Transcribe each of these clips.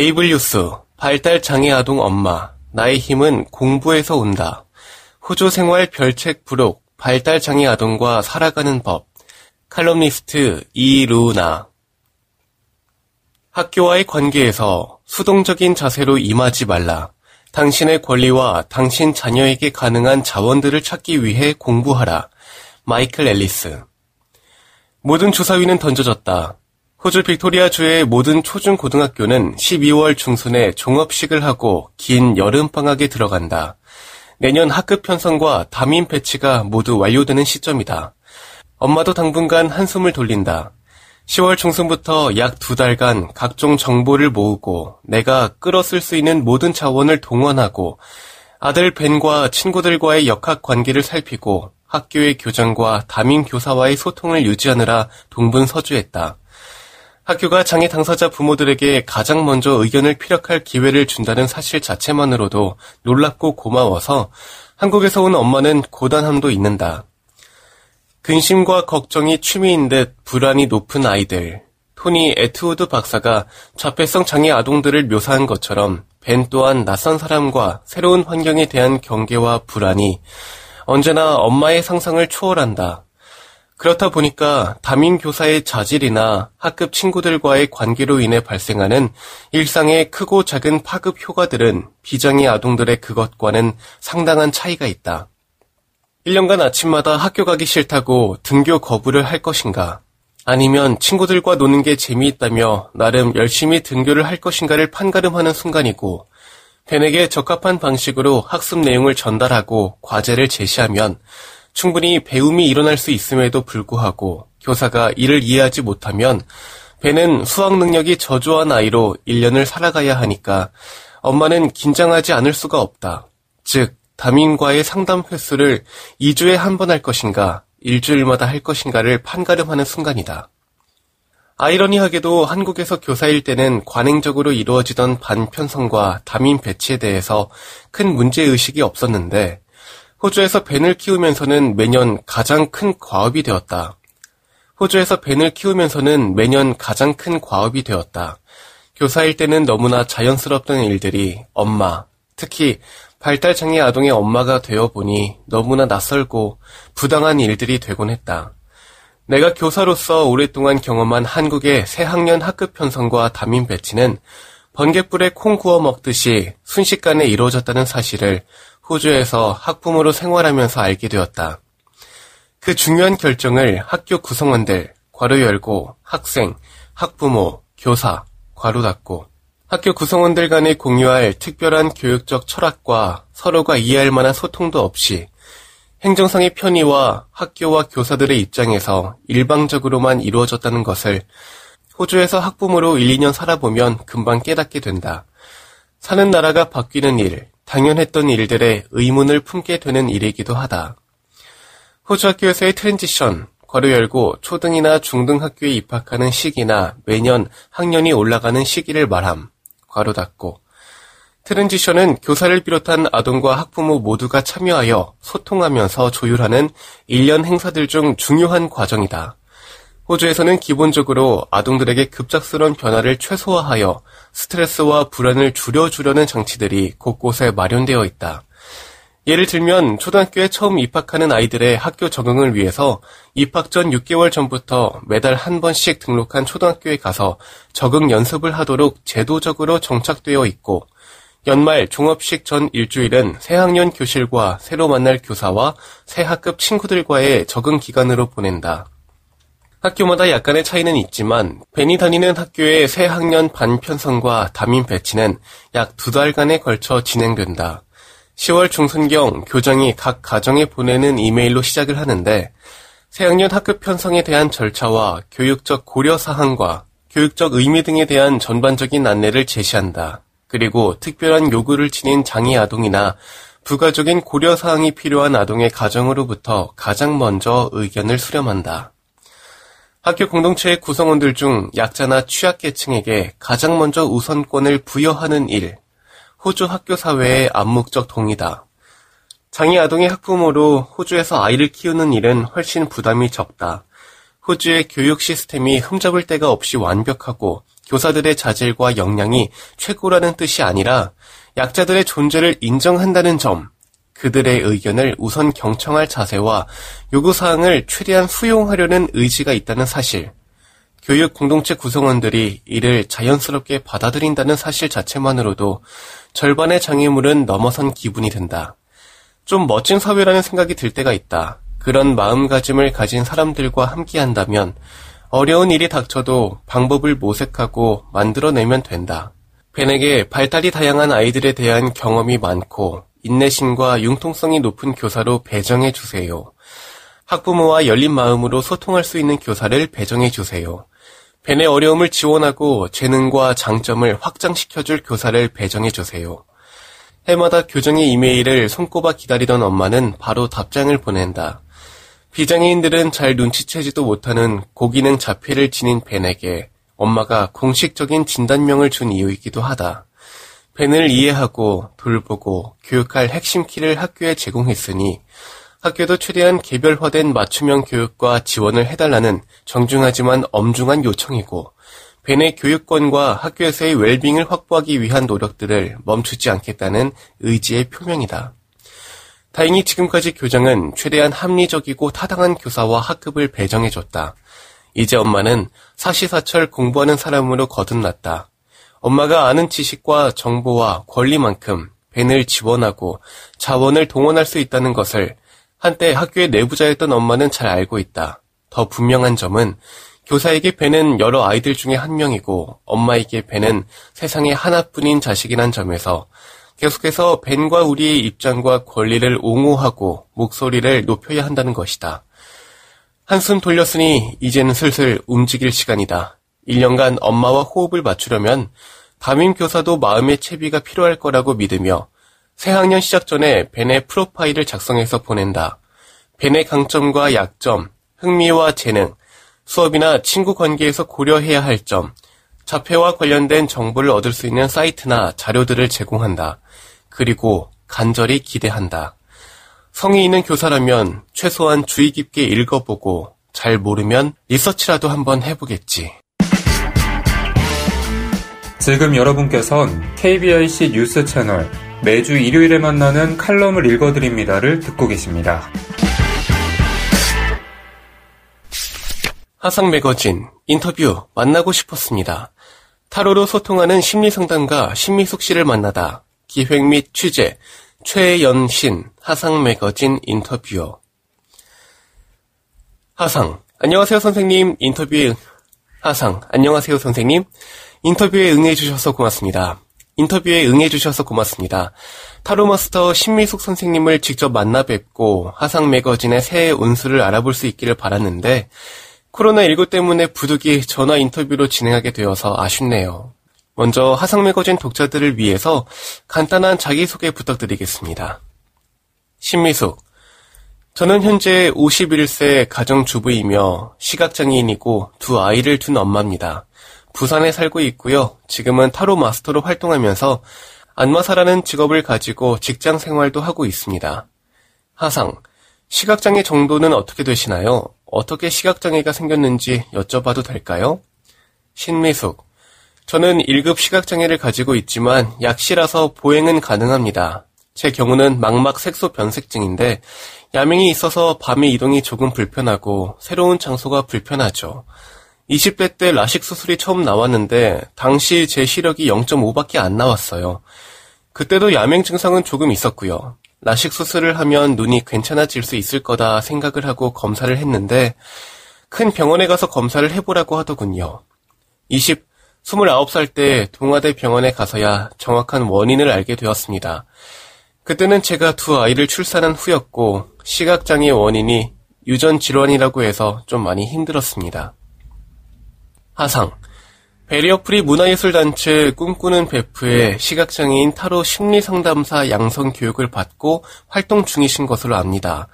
에이블 뉴스, 발달 장애 아동 엄마, 나의 힘은 공부에서 온다. 호주 생활 별책 부록, 발달 장애 아동과 살아가는 법, 칼럼니스트 이루나. 학교와의 관계에서 수동적인 자세로 임하지 말라. 당신의 권리와 당신 자녀에게 가능한 자원들을 찾기 위해 공부하라. 마이클 앨리스. 모든 주사위는 던져졌다. 호주 빅토리아주의 모든 초중고등학교는 12월 중순에 종업식을 하고 긴 여름방학에 들어간다. 내년 학급 편성과 담임 배치가 모두 완료되는 시점이다. 엄마도 당분간 한숨을 돌린다. 10월 중순부터 약 두 달간 각종 정보를 모으고 내가 끌어쓸 수 있는 모든 자원을 동원하고 아들 벤과 친구들과의 역학 관계를 살피고 학교의 교장과 담임 교사와의 소통을 유지하느라 동분서주했다. 학교가 장애 당사자 부모들에게 가장 먼저 의견을 피력할 기회를 준다는 사실 자체만으로도 놀랍고 고마워서 한국에서 온 엄마는 고단함도 잊는다. 근심과 걱정이 취미인 듯 불안이 높은 아이들. 토니 에트우드 박사가 자폐성 장애 아동들을 묘사한 것처럼 벤 또한 낯선 사람과 새로운 환경에 대한 경계와 불안이 언제나 엄마의 상상을 초월한다. 그렇다 보니까 담임 교사의 자질이나 학급 친구들과의 관계로 인해 발생하는 일상의 크고 작은 파급 효과들은 비장애 아동들의 그것과는 상당한 차이가 있다. 1년간 아침마다 학교 가기 싫다고 등교 거부를 할 것인가? 아니면 친구들과 노는 게 재미있다며 나름 열심히 등교를 할 것인가를 판가름하는 순간이고, 벤에게 적합한 방식으로 학습 내용을 전달하고 과제를 제시하면 충분히 배움이 일어날 수 있음에도 불구하고 교사가 이를 이해하지 못하면 배는 수학 능력이 저조한 아이로 1년을 살아가야 하니까 엄마는 긴장하지 않을 수가 없다. 즉, 담임과의 상담 횟수를 2주에 한 번 할 것인가, 일주일마다 할 것인가를 판가름하는 순간이다. 아이러니하게도 한국에서 교사일 때는 관행적으로 이루어지던 반 편성과 담임 배치에 대해서 큰 문제의식이 없었는데 호주에서 벤을 키우면서는 매년 가장 큰 과업이 되었다. 호주에서 벤을 키우면서는 매년 가장 큰 과업이 되었다. 교사일 때는 너무나 자연스럽던 일들이 엄마, 특히 발달장애 아동의 엄마가 되어 보니 너무나 낯설고 부당한 일들이 되곤 했다. 내가 교사로서 오랫동안 경험한 한국의 새학년 학급 편성과 담임 배치는 번개불에 콩 구워 먹듯이 순식간에 이루어졌다는 사실을 호주에서 학부모로 생활하면서 알게 되었다. 그 중요한 결정을 학교 구성원들, 괄호 열고, 학생, 학부모, 교사, 괄호 닫고, 학교 구성원들 간에 공유할 특별한 교육적 철학과 서로가 이해할 만한 소통도 없이 행정상의 편의와 학교와 교사들의 입장에서 일방적으로만 이루어졌다는 것을 호주에서 학부모로 1, 2년 살아보면 금방 깨닫게 된다. 사는 나라가 바뀌는 일, 당연했던 일들에 의문을 품게 되는 일이기도 하다. 호주 학교에서의 transition, 괄호 열고 초등이나 중등 학교에 입학하는 시기나 매년 학년이 올라가는 시기를 말함, 괄호 닫고. transition은 교사를 비롯한 아동과 학부모 모두가 참여하여 소통하면서 조율하는 1년 행사들 중 중요한 과정이다. 호주에서는 기본적으로 아동들에게 급작스러운 변화를 최소화하여 스트레스와 불안을 줄여주려는 장치들이 곳곳에 마련되어 있다. 예를 들면 초등학교에 처음 입학하는 아이들의 학교 적응을 위해서 입학 전 6개월 전부터 매달 한 번씩 등록한 초등학교에 가서 적응 연습을 하도록 제도적으로 정착되어 있고 연말 종업식 전 일주일은 새학년 교실과 새로 만날 교사와 새 학급 친구들과의 적응 기간으로 보낸다. 학교마다 약간의 차이는 있지만 벤이 다니는 학교의 새 학년 반 편성과 담임 배치는 약 두 달간에 걸쳐 진행된다. 10월 중순경 교장이 각 가정에 보내는 이메일로 시작을 하는데 새 학년 학급 편성에 대한 절차와 교육적 고려 사항과 교육적 의미 등에 대한 전반적인 안내를 제시한다. 그리고 특별한 요구를 지닌 장애 아동이나 부가적인 고려 사항이 필요한 아동의 가정으로부터 가장 먼저 의견을 수렴한다. 학교 공동체의 구성원들 중 약자나 취약계층에게 가장 먼저 우선권을 부여하는 일, 호주 학교 사회의 암묵적 동의다. 장애 아동의 학부모로 호주에서 아이를 키우는 일은 훨씬 부담이 적다. 호주의 교육 시스템이 흠잡을 데가 없이 완벽하고 교사들의 자질과 역량이 최고라는 뜻이 아니라 약자들의 존재를 인정한다는 점, 그들의 의견을 우선 경청할 자세와 요구사항을 최대한 수용하려는 의지가 있다는 사실, 교육 공동체 구성원들이 이를 자연스럽게 받아들인다는 사실 자체만으로도 절반의 장애물은 넘어선 기분이 든다. 좀 멋진 사회라는 생각이 들 때가 있다. 그런 마음가짐을 가진 사람들과 함께 한다면 어려운 일이 닥쳐도 방법을 모색하고 만들어내면 된다. 벤에게 발달이 다양한 아이들에 대한 경험이 많고 인내심과 융통성이 높은 교사로 배정해 주세요. 학부모와 열린 마음으로 소통할 수 있는 교사를 배정해 주세요. 벤의 어려움을 지원하고 재능과 장점을 확장시켜 줄 교사를 배정해 주세요. 해마다 교정의 이메일을 손꼽아 기다리던 엄마는 바로 답장을 보낸다. 비장애인들은 잘 눈치채지도 못하는 고기능 자폐를 지닌 벤에게 엄마가 공식적인 진단명을 준 이유이기도 하다. 벤을 이해하고 돌보고 교육할 핵심 키를 학교에 제공했으니 학교도 최대한 개별화된 맞춤형 교육과 지원을 해달라는 정중하지만 엄중한 요청이고 벤의 교육권과 학교에서의 웰빙을 확보하기 위한 노력들을 멈추지 않겠다는 의지의 표명이다. 다행히 지금까지 교장은 최대한 합리적이고 타당한 교사와 학급을 배정해줬다. 이제 엄마는 사시사철 공부하는 사람으로 거듭났다. 엄마가 아는 지식과 정보와 권리만큼 벤을 지원하고 자원을 동원할 수 있다는 것을 한때 학교의 내부자였던 엄마는 잘 알고 있다. 더 분명한 점은 교사에게 벤은 여러 아이들 중에 한 명이고 엄마에게 벤은 세상에 하나뿐인 자식이란 점에서 계속해서 벤과 우리의 입장과 권리를 옹호하고 목소리를 높여야 한다는 것이다. 한숨 돌렸으니 이제는 슬슬 움직일 시간이다. 1년간 엄마와 호흡을 맞추려면 담임 교사도 마음의 채비가 필요할 거라고 믿으며 새학년 시작 전에 벤의 프로파일을 작성해서 보낸다. 벤의 강점과 약점, 흥미와 재능, 수업이나 친구 관계에서 고려해야 할 점, 자폐와 관련된 정보를 얻을 수 있는 사이트나 자료들을 제공한다. 그리고 간절히 기대한다. 성의 있는 교사라면 최소한 주의 깊게 읽어보고 잘 모르면 리서치라도 한번 해보겠지. 지금 여러분께선 KBIC 뉴스 채널 매주 일요일에 만나는 칼럼을 읽어드립니다를 듣고 계십니다. 하상 매거진 인터뷰 만나고 싶었습니다. 타로로 소통하는 심리상담가 신미숙 씨를 만나다 기획 및 취재 최연신 하상 매거진 인터뷰어 하상 안녕하세요 선생님 인터뷰에 하상 안녕하세요 선생님 인터뷰에 응해주셔서 고맙습니다. 인터뷰에 응해주셔서 고맙습니다. 타로마스터 신미숙 선생님을 직접 만나 뵙고 하상 매거진의 새해 운수를 알아볼 수 있기를 바랐는데 코로나19 때문에 부득이 전화 인터뷰로 진행하게 되어서 아쉽네요. 먼저 하상 매거진 독자들을 위해서 간단한 자기소개 부탁드리겠습니다. 신미숙. 저는 현재 51세 가정주부이며 시각장애인이고 두 아이를 둔 엄마입니다. 부산에 살고 있고요. 지금은 타로 마스터로 활동하면서 안마사라는 직업을 가지고 직장 생활도 하고 있습니다. 하상, 시각장애 정도는 어떻게 되시나요? 어떻게 시각장애가 생겼는지 여쭤봐도 될까요? 신미숙, 저는 1급 시각장애를 가지고 있지만 약시라서 보행은 가능합니다. 제 경우는 망막 색소 변색증인데 야맹이 있어서 밤에 이동이 조금 불편하고 새로운 장소가 불편하죠. 20대 때 라식 수술이 처음 나왔는데 당시 제 시력이 0.5밖에 안 나왔어요. 그때도 야맹 증상은 조금 있었고요. 라식 수술을 하면 눈이 괜찮아질 수 있을 거다 생각을 하고 검사를 했는데 큰 병원에 가서 검사를 해보라고 하더군요. 20, 29살 때 동아대 병원에 가서야 정확한 원인을 알게 되었습니다. 그때는 제가 두 아이를 출산한 후였고 시각장애 원인이 유전 질환이라고 해서 좀 많이 힘들었습니다. 하상 배리어프리 문화예술단체 꿈꾸는 베프의 시각장애인 타로 심리상담사 양성 교육을 받고 활동 중이신 것으로 압니다.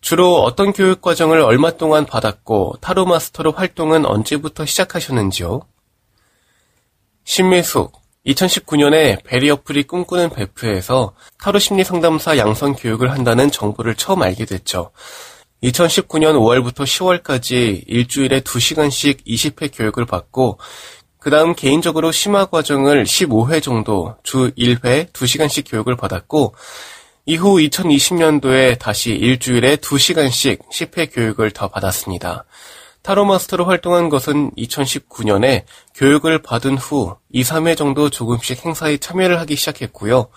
주로 어떤 교육 과정을 얼마 동안 받았고 타로 마스터로 활동은 언제부터 시작하셨는지요? 신미숙 2019년에 배리어프리 꿈꾸는 베프에서 타로 심리 상담사 양성 교육을 한다는 정보를 처음 알게 됐죠. 2019년 5월부터 10월까지 일주일에 2시간씩 20회 교육을 받고 그 다음 개인적으로 심화 과정을 15회 정도 주 1회 2시간씩 교육을 받았고 이후 2020년도에 다시 일주일에 2시간씩 10회 교육을 더 받았습니다. 타로 마스터로 활동한 것은 2019년에 교육을 받은 후 2, 3회 정도 조금씩 행사에 참여를 하기 시작했고요.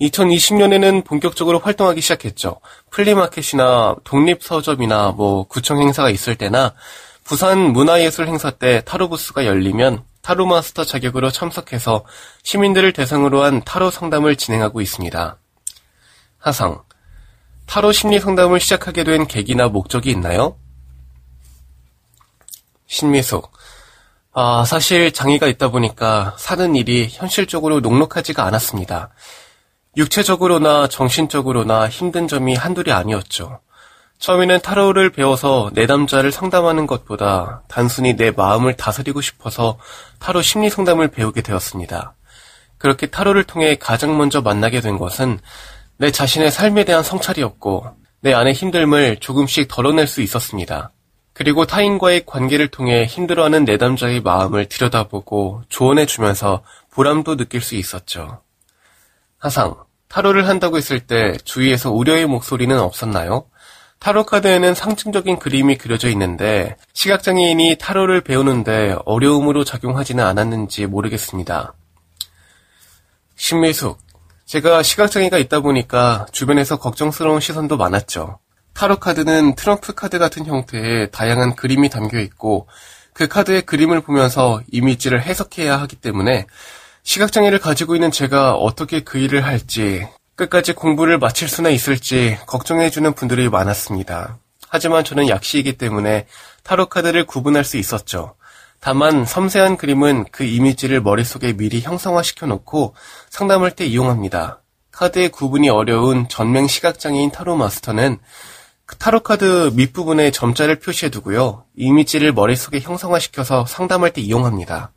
2020년에는 본격적으로 활동하기 시작했죠. 플리마켓이나 독립서점이나 뭐 구청 행사가 있을 때나 부산 문화예술 행사 때 타로 부스가 열리면 타로 마스터 자격으로 참석해서 시민들을 대상으로 한 타로 상담을 진행하고 있습니다. 하상. 타로 심리 상담을 시작하게 된 계기나 목적이 있나요? 신미숙. 아, 사실 장애가 있다 보니까 사는 일이 현실적으로 녹록하지가 않았습니다. 육체적으로나 정신적으로나 힘든 점이 한둘이 아니었죠. 처음에는 타로를 배워서 내담자를 상담하는 것보다 단순히 내 마음을 다스리고 싶어서 타로 심리 상담을 배우게 되었습니다. 그렇게 타로를 통해 가장 먼저 만나게 된 것은 내 자신의 삶에 대한 성찰이었고 내 안의 힘듦을 조금씩 덜어낼 수 있었습니다. 그리고 타인과의 관계를 통해 힘들어하는 내담자의 마음을 들여다보고 조언해주면서 보람도 느낄 수 있었죠. 하상, 타로를 한다고 했을 때 주위에서 우려의 목소리는 없었나요? 타로 카드에는 상징적인 그림이 그려져 있는데 시각장애인이 타로를 배우는데 어려움으로 작용하지는 않았는지 모르겠습니다. 신미숙, 제가 시각장애가 있다 보니까 주변에서 걱정스러운 시선도 많았죠. 타로 카드는 트럼프 카드 같은 형태의 다양한 그림이 담겨 있고 그 카드의 그림을 보면서 이미지를 해석해야 하기 때문에 시각장애를 가지고 있는 제가 어떻게 그 일을 할지 끝까지 공부를 마칠 수나 있을지 걱정해주는 분들이 많았습니다. 하지만 저는 약시이기 때문에 타로 카드를 구분할 수 있었죠. 다만 섬세한 그림은 그 이미지를 머릿속에 미리 형성화시켜 놓고 상담할 때 이용합니다. 카드의 구분이 어려운 전맹 시각장애인 타로 마스터는 타로 카드 밑부분에 점자를 표시해 두고요. 이미지를 머릿속에 형성화시켜서 상담할 때 이용합니다.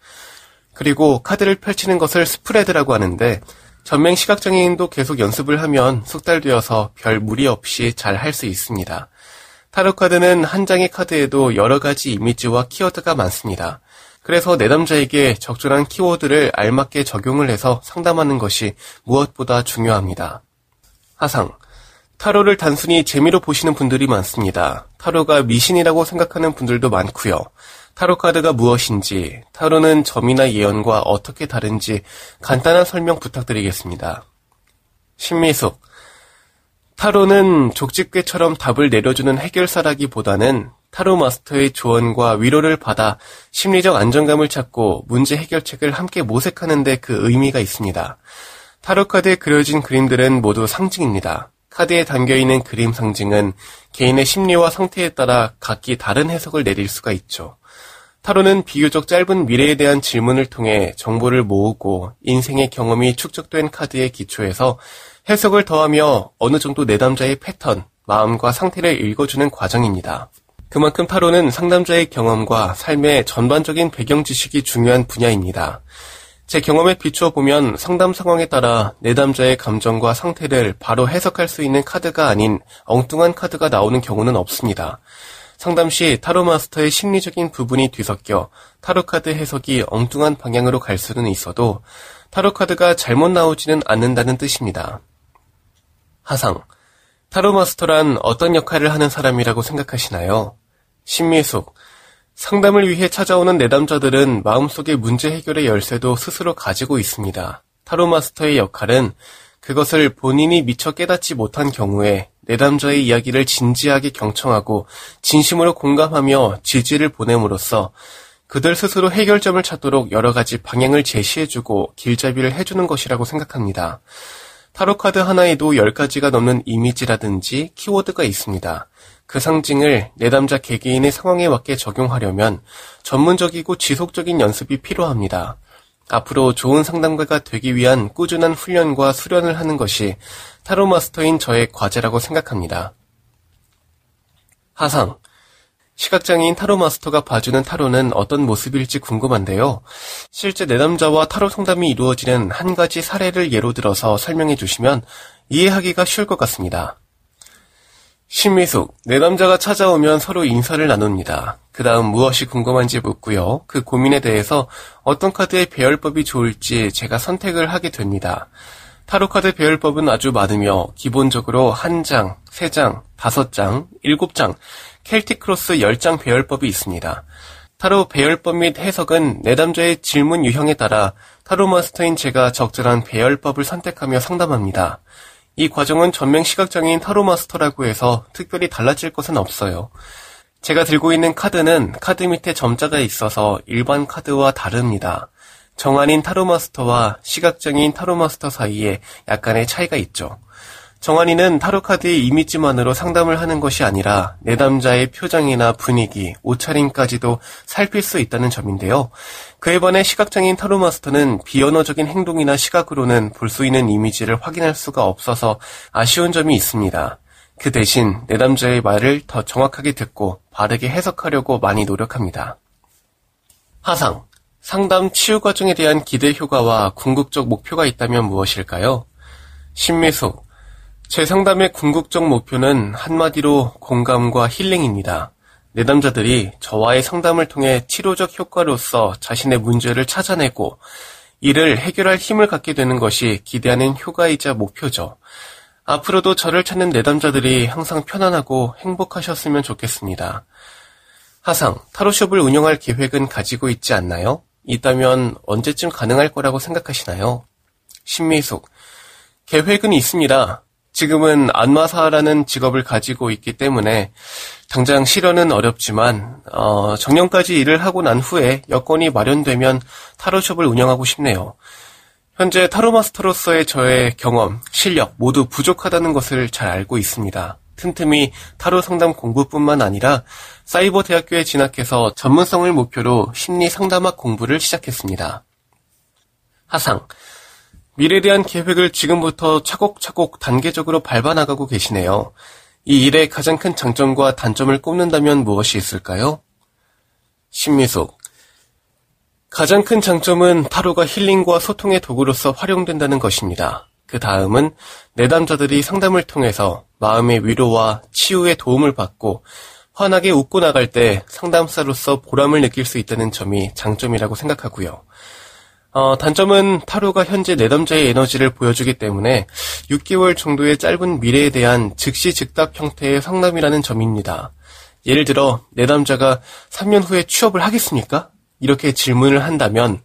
그리고 카드를 펼치는 것을 스프레드라고 하는데 전맹 시각장애인도 계속 연습을 하면 숙달되어서 별 무리 없이 잘 할 수 있습니다. 타로 카드는 한 장의 카드에도 여러 가지 이미지와 키워드가 많습니다. 그래서 내담자에게 적절한 키워드를 알맞게 적용을 해서 상담하는 것이 무엇보다 중요합니다. 하상. 타로를 단순히 재미로 보시는 분들이 많습니다. 타로가 미신이라고 생각하는 분들도 많고요. 타로 카드가 무엇인지, 타로는 점이나 예언과 어떻게 다른지 간단한 설명 부탁드리겠습니다. 신미숙. 타로는 족집게처럼 답을 내려주는 해결사라기보다는 타로 마스터의 조언과 위로를 받아 심리적 안정감을 찾고 문제 해결책을 함께 모색하는 데 그 의미가 있습니다. 타로 카드에 그려진 그림들은 모두 상징입니다. 카드에 담겨있는 그림 상징은 개인의 심리와 상태에 따라 각기 다른 해석을 내릴 수가 있죠. 타로는 비교적 짧은 미래에 대한 질문을 통해 정보를 모으고 인생의 경험이 축적된 카드에 기초해서 해석을 더하며 어느 정도 내담자의 패턴, 마음과 상태를 읽어주는 과정입니다. 그만큼 타로는 상담자의 경험과 삶의 전반적인 배경 지식이 중요한 분야입니다. 제 경험에 비추어 보면 상담 상황에 따라 내담자의 감정과 상태를 바로 해석할 수 있는 카드가 아닌 엉뚱한 카드가 나오는 경우는 없습니다. 상담 시 타로 마스터의 심리적인 부분이 뒤섞여 타로 카드 해석이 엉뚱한 방향으로 갈 수는 있어도 타로 카드가 잘못 나오지는 않는다는 뜻입니다. 하상. 타로 마스터란 어떤 역할을 하는 사람이라고 생각하시나요? 신미숙. 상담을 위해 찾아오는 내담자들은 마음속의 문제 해결의 열쇠도 스스로 가지고 있습니다. 타로 마스터의 역할은 그것을 본인이 미처 깨닫지 못한 경우에 내담자의 이야기를 진지하게 경청하고 진심으로 공감하며 지지를 보냄으로써 그들 스스로 해결점을 찾도록 여러 가지 방향을 제시해주고 길잡이를 해주는 것이라고 생각합니다. 타로카드 하나에도 10가지가 넘는 이미지라든지 키워드가 있습니다. 그 상징을 내담자 개개인의 상황에 맞게 적용하려면 전문적이고 지속적인 연습이 필요합니다. 앞으로 좋은 상담가가 되기 위한 꾸준한 훈련과 수련을 하는 것이 타로 마스터인 저의 과제라고 생각합니다. 하상. 시각장애인 타로 마스터가 봐주는 타로는 어떤 모습일지 궁금한데요. 실제 내담자와 타로 상담이 이루어지는 한 가지 사례를 예로 들어서 설명해 주시면 이해하기가 쉬울 것 같습니다. 신미숙, 내담자가 찾아오면 서로 인사를 나눕니다. 그 다음 무엇이 궁금한지 묻고요. 그 고민에 대해서 어떤 카드의 배열법이 좋을지 제가 선택을 하게 됩니다. 타로카드 배열법은 아주 많으며 기본적으로 한 장, 세 장, 다섯 장, 일곱 장, 켈틱 크로스 10장 배열법이 있습니다. 타로 배열법 및 해석은 내담자의 질문 유형에 따라 타로 마스터인 제가 적절한 배열법을 선택하며 상담합니다. 이 과정은 전맹 시각장애인 타로 마스터라고 해서 특별히 달라질 것은 없어요. 제가 들고 있는 카드는 카드 밑에 점자가 있어서 일반 카드와 다릅니다. 정안인 타로 마스터와 시각장애인 타로 마스터 사이에 약간의 차이가 있죠. 정안인은 타로 카드의 이미지만으로 상담을 하는 것이 아니라 내담자의 표정이나 분위기, 옷차림까지도 살필 수 있다는 점인데요. 그에 반해 시각장애인 타로 마스터는 비언어적인 행동이나 시각으로는 볼 수 있는 이미지를 확인할 수가 없어서 아쉬운 점이 있습니다. 그 대신 내담자의 말을 더 정확하게 듣고 바르게 해석하려고 많이 노력합니다. 하상. 상담 치유 과정에 대한 기대 효과와 궁극적 목표가 있다면 무엇일까요? 신미숙. 제 상담의 궁극적 목표는 한마디로 공감과 힐링입니다. 내담자들이 저와의 상담을 통해 치료적 효과로서 자신의 문제를 찾아내고 이를 해결할 힘을 갖게 되는 것이 기대하는 효과이자 목표죠. 앞으로도 저를 찾는 내담자들이 항상 편안하고 행복하셨으면 좋겠습니다. 하상, 타로숍을 운영할 계획은 가지고 있지 않나요? 있다면 언제쯤 가능할 거라고 생각하시나요? 신미숙, 계획은 있습니다. 지금은 안마사라는 직업을 가지고 있기 때문에 당장 실현은 어렵지만 어, 정년까지 일을 하고 난 후에 여건이 마련되면 타로숍을 운영하고 싶네요. 현재 타로 마스터로서의 저의 경험, 실력 모두 부족하다는 것을 잘 알고 있습니다. 틈틈이 타로 상담 공부뿐만 아니라 사이버 대학교에 진학해서 전문성을 목표로 심리 상담학 공부를 시작했습니다. 하상, 미래에 대한 계획을 지금부터 차곡차곡 단계적으로 밟아나가고 계시네요. 이 일의 가장 큰 장점과 단점을 꼽는다면 무엇이 있을까요? 신미숙. 가장 큰 장점은 타로가 힐링과 소통의 도구로서 활용된다는 것입니다. 그 다음은 내담자들이 상담을 통해서 마음의 위로와 치유의 도움을 받고 환하게 웃고 나갈 때 상담사로서 보람을 느낄 수 있다는 점이 장점이라고 생각하고요. 어, 단점은 타로가 현재 내담자의 에너지를 보여주기 때문에 6개월 정도의 짧은 미래에 대한 즉시 즉답 형태의 상담이라는 점입니다. 예를 들어 내담자가 3년 후에 취업을 하겠습니까? 이렇게 질문을 한다면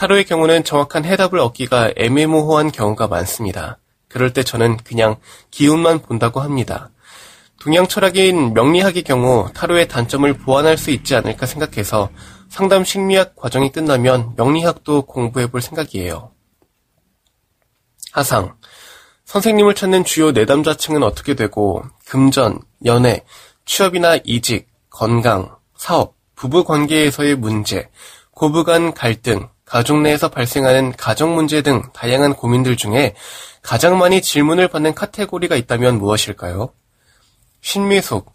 타로의 경우는 정확한 해답을 얻기가 애매모호한 경우가 많습니다. 그럴 때 저는 그냥 기운만 본다고 합니다. 동양 철학인 명리학의 경우 타로의 단점을 보완할 수 있지 않을까 생각해서 상담 심리학 과정이 끝나면 명리학도 공부해 볼 생각이에요. 하상. 선생님을 찾는 주요 내담자층은 어떻게 되고, 금전, 연애, 취업이나 이직, 건강, 사업, 부부 관계에서의 문제, 고부 간 갈등, 가족 내에서 발생하는 가정 문제 등 다양한 고민들 중에 가장 많이 질문을 받는 카테고리가 있다면 무엇일까요? 신미숙.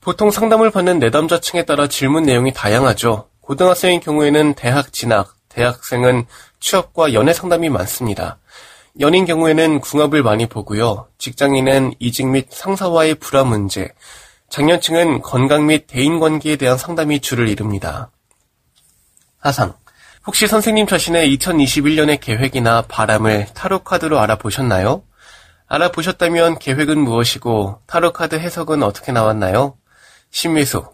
보통 상담을 받는 내담자층에 따라 질문 내용이 다양하죠. 고등학생의 경우에는 대학 진학, 대학생은 취업과 연애 상담이 많습니다. 연인 경우에는 궁합을 많이 보고요. 직장인은 이직 및 상사와의 불화 문제, 장년층은 건강 및 대인관계에 대한 상담이 주를 이룹니다. 하상. 혹시 선생님 자신의 2021년의 계획이나 바람을 타로 카드로 알아보셨나요? 알아보셨다면 계획은 무엇이고 타로카드 해석은 어떻게 나왔나요? 신미수.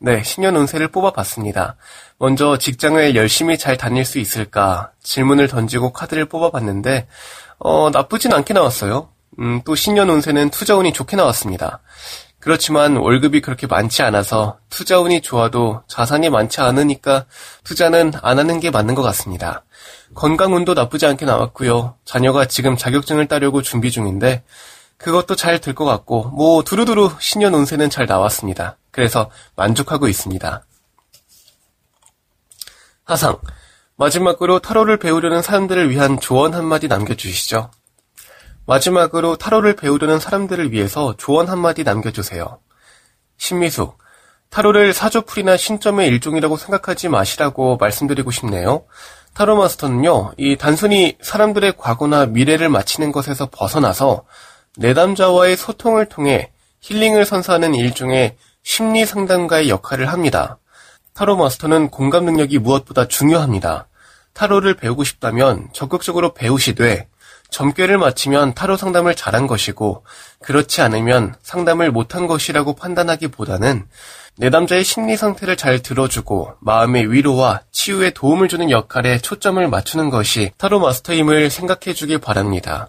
네, 신년 운세를 뽑아봤습니다. 먼저 직장을 열심히 잘 다닐 수 있을까 질문을 던지고 카드를 뽑아봤는데 어, 나쁘진 않게 나왔어요. 음, 또 신년 운세는 투자운이 좋게 나왔습니다. 그렇지만 월급이 그렇게 많지 않아서 투자운이 좋아도 자산이 많지 않으니까 투자는 안 하는 게 맞는 것 같습니다. 건강운도 나쁘지 않게 나왔고요. 자녀가 지금 자격증을 따려고 준비 중인데 그것도 잘 될 것 같고 뭐 두루두루 신년 운세는 잘 나왔습니다. 그래서 만족하고 있습니다. 하상 마지막으로 타로를 배우려는 사람들을 위한 조언 한마디 남겨주시죠. 마지막으로 타로를 배우려는 사람들을 위해서 조언 한마디 남겨주세요. 신미숙, 타로를 사조풀이나 신점의 일종이라고 생각하지 마시라고 말씀드리고 싶네요. 타로 마스터는요, 이 단순히 사람들의 과거나 미래를 맞히는 것에서 벗어나서 내담자와의 소통을 통해 힐링을 선사하는 일종의 심리 상담가의 역할을 합니다. 타로 마스터는 공감 능력이 무엇보다 중요합니다. 타로를 배우고 싶다면 적극적으로 배우시되 점괘를 마치면 타로 상담을 잘한 것이고 그렇지 않으면 상담을 못한 것이라고 판단하기보다는 내담자의 심리 상태를 잘 들어주고 마음의 위로와 치유에 도움을 주는 역할에 초점을 맞추는 것이 타로 마스터임을 생각해 주길 바랍니다.